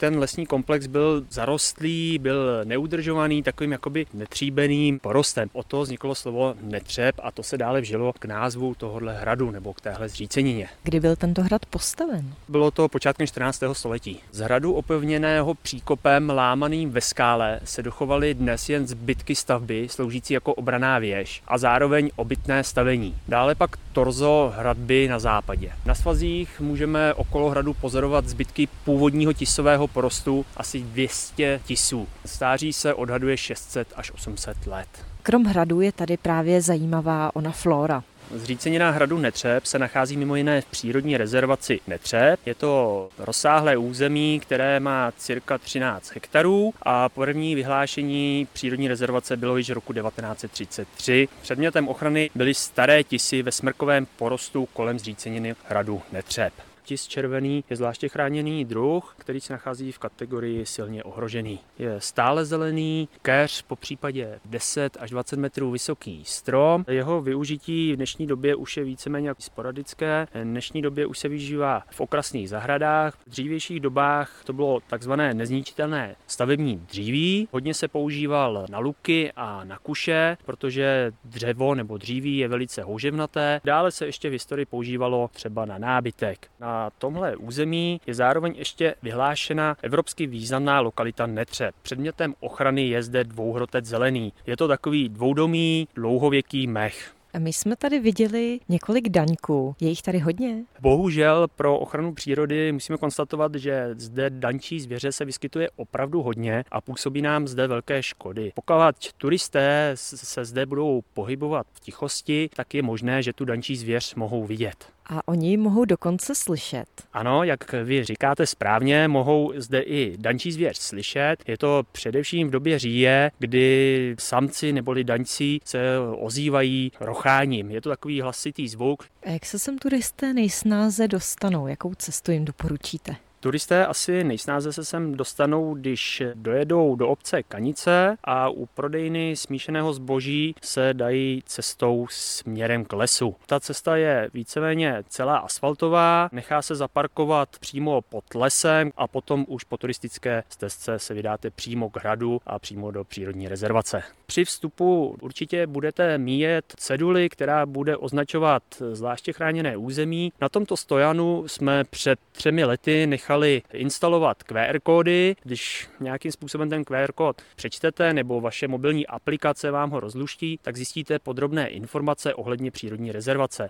Ten lesní komplex byl zarostlý, byl neudržovaný, takovým jakoby netříbeným porostem. O to vzniklo slovo netřeb a to se dále vžilo k názvu tohohle hradu nebo k téhle zřícenině. Kdy byl tento hrad postaven? Bylo to počátkem 14. století. Z hradu opevněného příkopem lámaným ve skále se dochovaly dnes jen zbytky stavby sloužící jako obraná věž a zároveň obytné stavení. Dále pak torzo hradby na západě. Na svazích můžeme okolo hradu pozorovat zbytky původního tisového porostu asi 200 tisů. Stáří se odhaduje 600 až 800 let. Krom hradu je tady právě zajímavá ona flora. Zřícenina hradu Netřeb se nachází mimo jiné v přírodní rezervaci Netřeb. Je to rozsáhlé území, které má cirka 13 hektarů a první vyhlášení přírodní rezervace bylo již roku 1933. Předmětem ochrany byly staré tisy ve smrkovém porostu kolem zříceniny hradu Netřeb. Tis červený je zvláště chráněný druh, který se nachází v kategorii silně ohrožený. Je stále zelený, keř, po případě 10 až 20 metrů vysoký strom. Jeho využití v dnešní době už je víceméně sporadické. V dnešní době už se využívá v okrasných zahradách. V dřívějších dobách to bylo takzvané nezničitelné stavební dříví. Hodně se používal na luky a na kuše, protože dřevo nebo dříví je velice houževnaté. Dále se ještě v historii používalo třeba na nábytek. Na tomhle území je zároveň ještě vyhlášena evropsky významná lokalita Netře. Předmětem ochrany je zde dvouhrotec zelený. Je to takový dvoudomý, dlouhověký mech. My jsme tady viděli několik daňků. Je jich tady hodně? Bohužel pro ochranu přírody musíme konstatovat, že zde dančí zvěře se vyskytuje opravdu hodně a působí nám zde velké škody. Pokud turisté se zde budou pohybovat v tichosti, tak je možné, že tu dančí zvěř mohou vidět. A oni mohou dokonce slyšet. Ano, jak vy říkáte správně, mohou zde i dančí zvěř slyšet. Je to především v době říje, kdy samci neboli daňci se ozývají rocháním. Je to takový hlasitý zvuk. A jak se sem turisté nejsnáze dostanou? Jakou cestu jim doporučíte? Turisté asi nejsnáze se sem dostanou, když dojedou do obce Kanice a u prodejny smíšeného zboží se dají cestou směrem k lesu. Ta cesta je víceméně celá asfaltová, nechá se zaparkovat přímo pod lesem a potom už po turistické stezce se vydáte přímo k hradu a přímo do přírodní rezervace. Při vstupu určitě budete míjet ceduly, která bude označovat zvláště chráněné území. Na tomto stojanu jsme před třemi lety nechali nechali instalovat QR kódy. Když nějakým způsobem ten QR kód přečtete nebo vaše mobilní aplikace vám ho rozluští, tak zjistíte podrobné informace ohledně přírodní rezervace.